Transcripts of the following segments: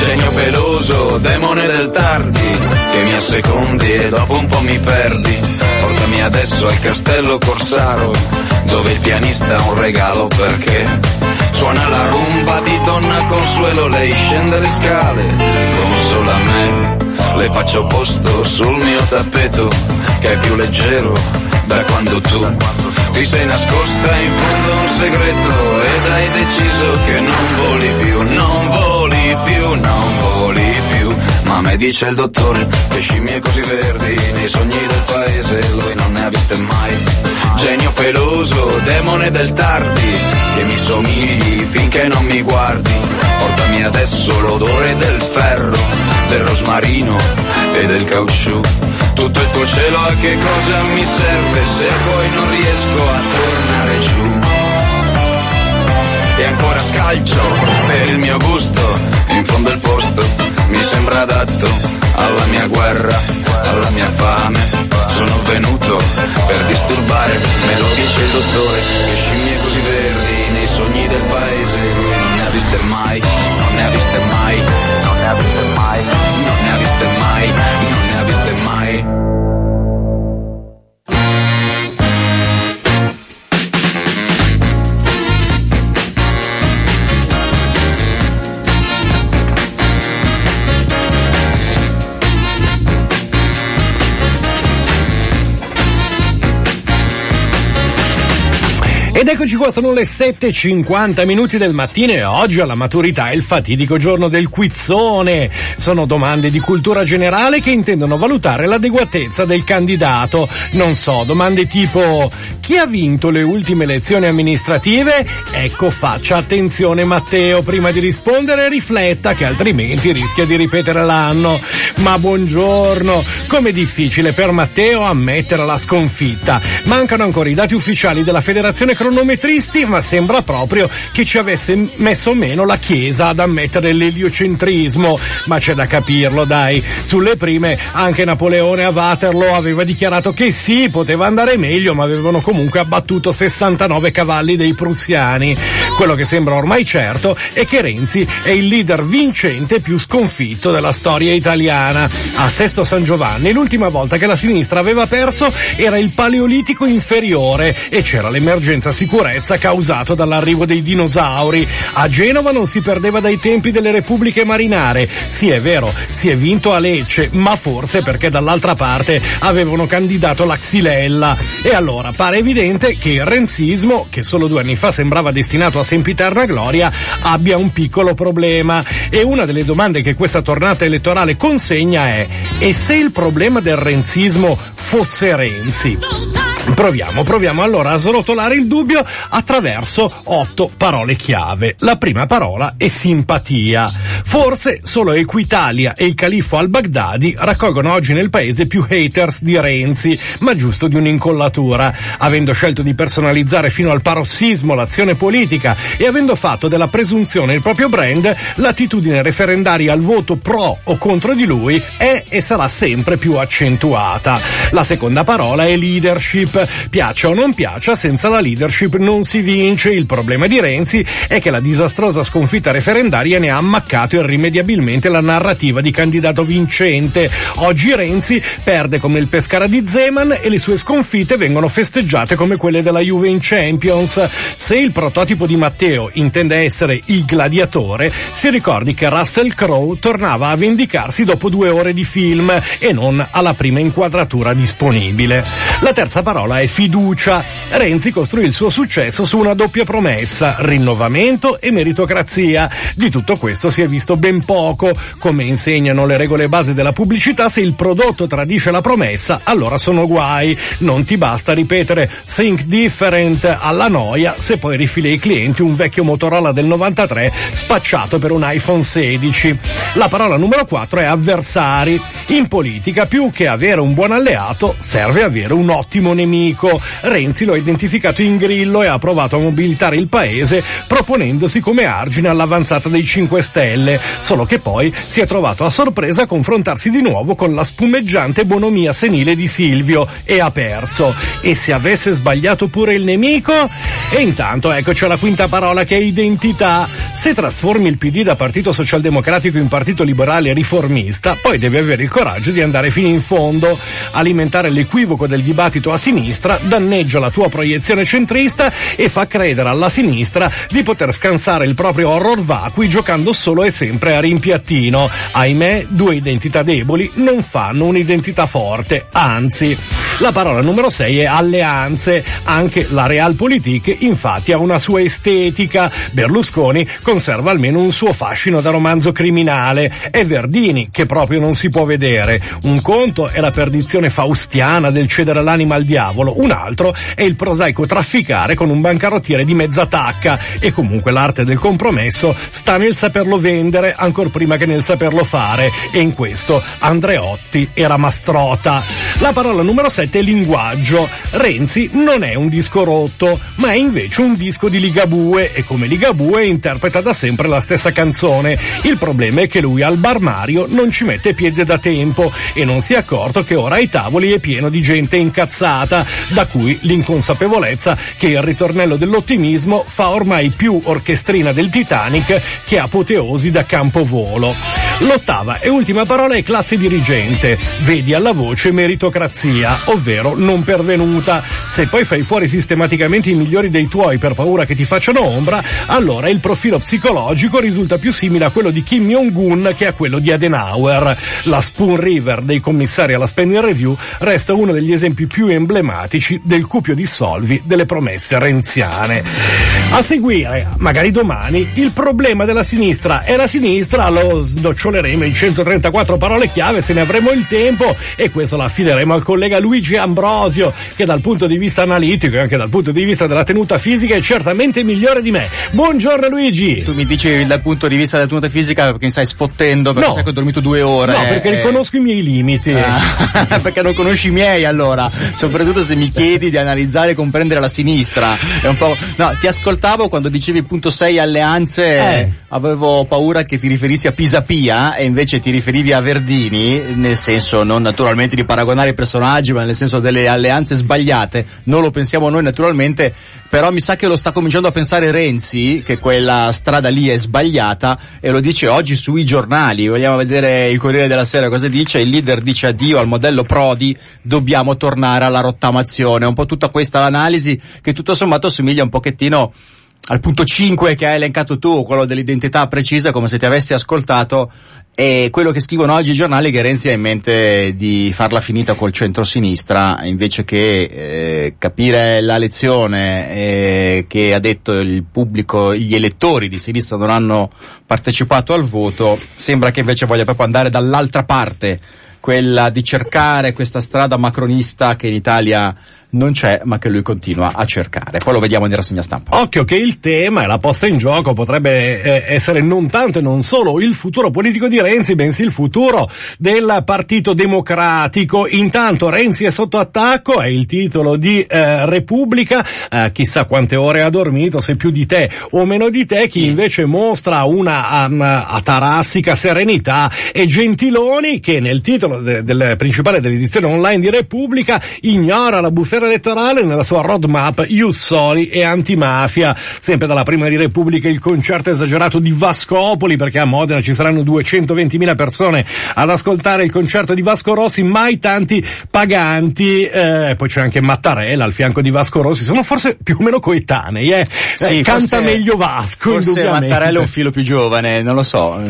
Genio peloso, demone del tardi, che mi assecondi e dopo un po' mi perdi. Portami adesso al castello Corsaro, dove il pianista ha un regalo perché suona la rumba di donna Consuelo, lei scende le scale, consola me. Le faccio posto sul mio tappeto, che è più leggero da quando tu ti sei nascosta in fondo un segreto ed hai deciso che non voli più, non voli più, non voli più. Ma me dice il dottore che scimmie così verdi nei sogni del paese lui non ne ha viste mai. Genio peloso, demone del tardi, che mi somigli finché non mi guardi. Portami adesso l'odore del ferro, del rosmarino e del caucciù. Tutto il tuo cielo a che cosa mi serve se poi non riesco a tornare giù? E ancora scalcio per il mio gusto, fondo il posto mi sembra adatto alla mia guerra, alla mia fame. Sono venuto per disturbare, me lo dice il dottore, che scimmie così verdi nei sogni del paese, non ne ha viste mai, non ne ha viste mai, non ne ha viste mai, non ne ha viste mai, non ne ha viste mai. Eccoci qua, sono le 7.50 minuti del mattino e oggi alla maturità è il fatidico giorno del quizzone. Sono domande di cultura generale che intendono valutare l'adeguatezza del candidato. Non so, domande tipo chi ha vinto le ultime elezioni amministrative? Ecco, faccia attenzione Matteo, prima di rispondere rifletta che altrimenti rischia di ripetere l'anno. Ma buongiorno, com'è difficile per Matteo ammettere la sconfitta. Mancano ancora i dati ufficiali della Federazione cronometristi, ma sembra proprio che ci avesse messo meno la Chiesa ad ammettere l'eliocentrismo. Ma c'è da capirlo, dai. Sulle prime anche Napoleone a Waterloo aveva dichiarato che sì, poteva andare meglio, ma avevano comunque abbattuto 69 cavalli dei prussiani. Quello che sembra ormai certo è che Renzi è il leader vincente più sconfitto della storia italiana. A Sesto San Giovanni l'ultima volta che la sinistra aveva perso era il Paleolitico inferiore e c'era l'emergenza sicurezza causato dall'arrivo dei dinosauri. A Genova non si perdeva dai tempi delle repubbliche marinare. Sì, è vero, si è vinto a Lecce, ma forse perché dall'altra parte avevano candidato la Xylella. E allora pare evidente che il renzismo, che solo due anni fa sembrava destinato a sempiterna gloria, abbia un piccolo problema. E una delle domande che questa tornata elettorale consegna è: e se il problema del renzismo fosse Renzi? Proviamo, proviamo allora a srotolare il dubbio attraverso otto parole chiave. La prima parola è simpatia. Forse solo Equitalia e il califfo al-Baghdadi raccolgono oggi nel paese più haters di Renzi, ma giusto di un'incollatura. Avendo scelto di personalizzare fino al parossismo l'azione politica e avendo fatto della presunzione il proprio brand, l'attitudine referendaria al voto pro o contro di lui è e sarà sempre più accentuata. La seconda parola è leadership. Piaccia o non piaccia, senza la leadership non si vince. Il problema di Renzi è che la disastrosa sconfitta referendaria ne ha ammaccato irrimediabilmente la narrativa di candidato vincente. Oggi Renzi perde come il Pescara di Zeman e le sue sconfitte vengono festeggiate come quelle della Juve in Champions. Se il prototipo di Matteo intende essere il gladiatore, si ricordi che Russell Crowe tornava a vendicarsi dopo due ore di film e non alla prima inquadratura disponibile. La terza parola parola è fiducia. Renzi costruì il suo successo su una doppia promessa, rinnovamento e meritocrazia. Di tutto questo si è visto ben poco. Come insegnano le regole base della pubblicità, se il prodotto tradisce la promessa, allora sono guai. Non ti basta ripetere think different alla noia se poi rifili ai clienti un vecchio Motorola del 93 spacciato per un iPhone 16. La parola numero 4 è avversari. In politica più che avere un buon alleato serve avere un ottimo nemico. Renzi lo ha identificato in grillo e ha provato a mobilitare il paese proponendosi come argine all'avanzata dei 5 Stelle, solo che poi si è trovato a sorpresa a confrontarsi di nuovo con la spumeggiante bonomia senile di Silvio e ha perso. E se avesse sbagliato pure il nemico? E intanto eccoci alla quinta parola che è identità. Se trasformi il PD da partito socialdemocratico in partito liberale riformista, poi devi avere il coraggio di andare fino in fondo. Alimentare l'equivoco del dibattito a sinistra danneggia la tua proiezione centrista e fa credere alla sinistra di poter scansare il proprio horror vacui giocando solo e sempre a rimpiattino. Ahimè, due identità deboli non fanno un'identità forte, anzi. La parola numero 6 è alleanze. Anche la realpolitik infatti ha una sua estetica. Berlusconi conserva almeno un suo fascino da romanzo criminale. È Verdini che proprio non si può vedere. Un conto è la perdizione faustiana del cedere l'anima al diavolo, un altro è il prosaico trafficare con un bancarottiere di mezza tacca e comunque l'arte del compromesso sta nel saperlo vendere ancor prima che nel saperlo fare e in questo Andreotti era mastrota. La parola numero 7 è linguaggio. Renzi non è un disco rotto, ma è invece un disco di Ligabue e come Ligabue interpreta da sempre la stessa canzone. Il problema è che lui al bar Mario non ci mette piede da tempo e non si è accorto che ora ai tavoli è pieno di gente incazzata, da cui l'inconsapevolezza che il ritornello dell'ottimismo fa ormai più orchestrina del Titanic che apoteosi da campovolo. L'ottava e ultima parola è classe dirigente. Vedi alla voce meritocrazia, ovvero non pervenuta. Se poi fai fuori sistematicamente i migliori dei tuoi per paura che ti facciano ombra, allora il profilo psicologico risulta più simile a quello di Kim Jong-un che a quello di Adenauer. La Spoon River dei commissari alla Spending Review resta uno degli esempi più emblematici del cupio di solvi delle promesse renziane. A seguire, magari domani, il problema della sinistra è la sinistra, lo snoccioleremo in 134 parole chiave se ne avremo il tempo e questo lo affideremo al collega Luigi Ambrosio che dal punto di vista analitico e anche dal punto di vista della tenuta fisica è certamente migliore di me. Buongiorno Luigi! Tu mi dici dal punto di vista della tenuta fisica perché mi stai sfottendo perché No. sai che ho dormito due ore. No, perché eh. riconosco i miei limiti. Ah, perché non conosci i miei allora, soprattutto se mi chiedi di analizzare e comprendere la sinistra. È un po'. No, ti ascoltavo quando dicevi punto 6 alleanze, Eh. avevo paura che ti riferissi a Pisapia e invece ti riferivi a Verdini, nel senso non naturalmente di paragonare i personaggi, ma nel senso delle alleanze sbagliate. Non lo pensiamo noi naturalmente, però mi sa che lo sta cominciando a pensare Renzi, che quella strada lì è sbagliata e lo dice oggi sui giornali. Vogliamo vedere il Corriere della Sera cosa dice. Il leader dice addio al modello Prodi, dobbiamo tornare alla rottamazione. Un po' tutta questa l'analisi che tutto sommato somiglia un pochettino al punto 5 che hai elencato tu, quello dell'identità precisa, come se ti avessi ascoltato, e quello che scrivono oggi i giornali che Renzi ha in mente di farla finita col centro-sinistra, invece che eh, capire la lezione eh, che ha detto il pubblico, gli elettori di sinistra non hanno partecipato al voto, sembra che invece voglia proprio andare dall'altra parte, quella di cercare questa strada macronista che in Italia non c'è, ma che lui continua a cercare. Poi lo vediamo nella rassegna stampa. Occhio che il tema e la posta in gioco potrebbe eh, essere non tanto e non solo il futuro politico di Renzi, bensì il futuro del Partito Democratico. Intanto Renzi è sotto attacco, è il titolo di eh, Repubblica, eh, chissà quante ore ha dormito, se più di te o meno di te, chi invece mostra una um, atarassica serenità e Gentiloni che nel titolo de- del principale dell'edizione online di Repubblica ignora la bufera elettorale nella sua roadmap Ius Soli e antimafia. Sempre dalla prima di Repubblica il concerto esagerato di Vascopoli perché a Modena ci saranno 220.000 persone ad ascoltare il concerto di Vasco Rossi, mai tanti paganti. Eh, poi c'è anche Mattarella al fianco di Vasco Rossi, sono forse più o meno coetanei, eh. Sì, Eh, canta forse- meglio Vasco, Forse. Mattarella è un filo più giovane, non lo so.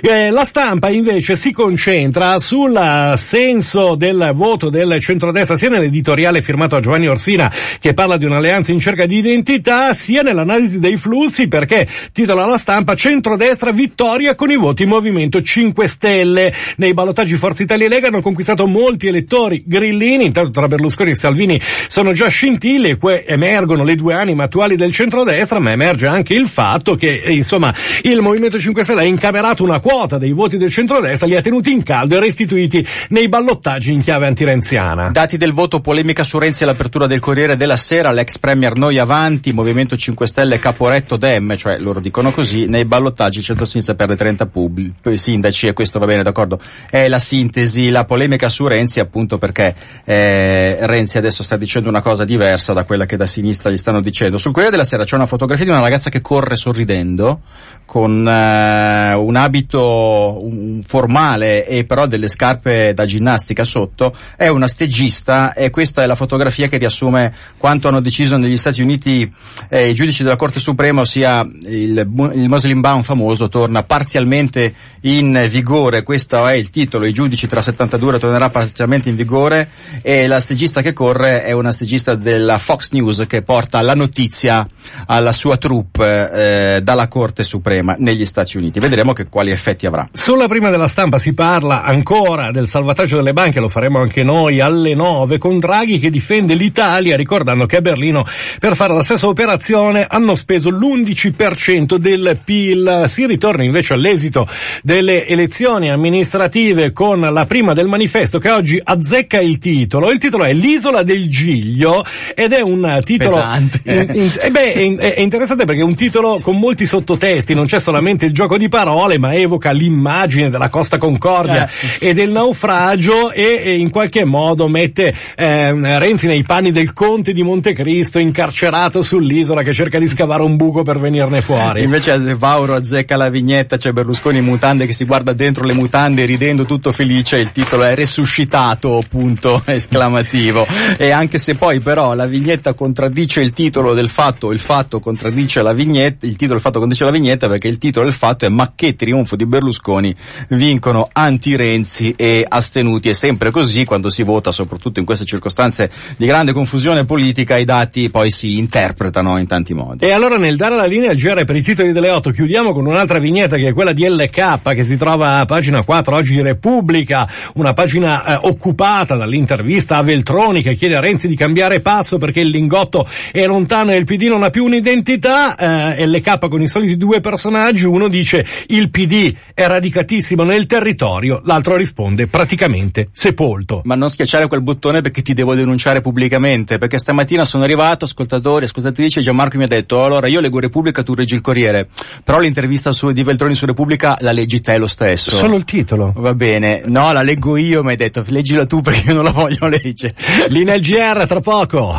Eh, la stampa invece si concentra sul senso del voto del centrodestra sia nell'editoriale firmato a Giovanni Orsina che parla di un'alleanza in cerca di identità, sia nell'analisi dei flussi perché titola la stampa centrodestra vittoria con i voti Movimento 5 Stelle. Nei ballottaggi Forza Italia e Lega hanno conquistato molti elettori grillini, intanto tra Berlusconi e Salvini sono già scintille, poi emergono le due anime attuali del centrodestra, ma emerge anche il fatto che eh, insomma il Movimento 5 Stelle ha incamerato una quota dei voti del centrodestra, li ha tenuti in caldo e restituiti nei ballottaggi in chiave antirenziana. Dati del voto, polemica su Renzi all'apertura del Corriere della Sera, l'ex premier noi avanti, Movimento 5 Stelle caporetto Dem, cioè loro dicono così, nei ballottaggi centro-sinistra perde 30 pubblici, sindaci e questo va bene d'accordo. È la sintesi, la polemica su Renzi appunto perché eh, Renzi adesso sta dicendo una cosa diversa da quella che da sinistra gli stanno dicendo. Sul Corriere della Sera c'è una fotografia di una ragazza che corre sorridendo con eh, un abito un, formale e però delle scarpe da ginnastica sotto, è una stegista e questa è la fotografia che riassume quanto hanno deciso negli Stati Uniti eh, i giudici della Corte Suprema, ossia il, il Muslim Ban famoso torna parzialmente in vigore, questo è il titolo, i giudici tra 72 ore tornerà parzialmente in vigore e la stegista che corre è una stegista della Fox News che porta la notizia alla sua troupe eh, dalla Corte Suprema negli Stati Uniti. Vedremo che quali effetti avrà. Sulla prima della stampa si parla ancora del salvataggio delle banche, lo faremo anche noi alle 9 con Draghi che difende l'Italia ricordando che a Berlino per fare la stessa operazione hanno speso l'11% del PIL. Si ritorna invece all'esito delle elezioni amministrative con la prima del manifesto che oggi azzecca il titolo. Il titolo è L'isola del Giglio ed è un titolo Pesante. In, in, eh beh, è, è, interessante perché è un titolo con molti sottotesti, non c'è solamente il gioco di parole, ma evoca l'immagine della Costa Concordia Certo. e del naufragio e, e in qualche modo mette ehm, Renzi nei panni del conte di Montecristo incarcerato sull'isola che cerca di scavare un buco per venirne fuori. Invece Vauro azzecca la vignetta, c'è Berlusconi in mutande che si guarda dentro le mutande ridendo tutto felice, il titolo è resuscitato, punto esclamativo. E anche se poi però la vignetta contraddice il titolo del fatto, il fatto contraddice la vignetta, il titolo del fatto contraddice la vignetta perché il titolo del fatto è ma che trionfo di Berlusconi vincono anti-Renzi e astenuti. È sempre così quando si vota, soprattutto in queste circostanze di grande confusione politica, i dati poi si interpretano in tanti modi. E allora nel dare la linea al GR per i titoli delle 8 chiudiamo con un'altra vignetta che è quella di LK che si trova a pagina 4 oggi di Repubblica, una pagina eh, occupata dall'intervista a Veltroni che chiede a Renzi di cambiare passo perché il lingotto è lontano e il PD non ha più un'identità, eh, LK con i soliti due personaggi, uno dice il PD è radicatissimo nel territorio, l'altro risponde praticamente sepolto. Ma non schiacciare quel bottone perché ti devo denunciare pubblicamente, perché stamattina sono arrivato, ascoltatori, ascoltatrici, e Gianmarco mi ha detto, "Oh, allora io leggo Repubblica, tu leggi il Corriere, però l'intervista su, di Veltroni su Repubblica la leggi te lo stesso. Solo il titolo. Va bene, no, la leggo io, mi hai detto, leggila tu perché io non la voglio leggere. Linea GR tra poco.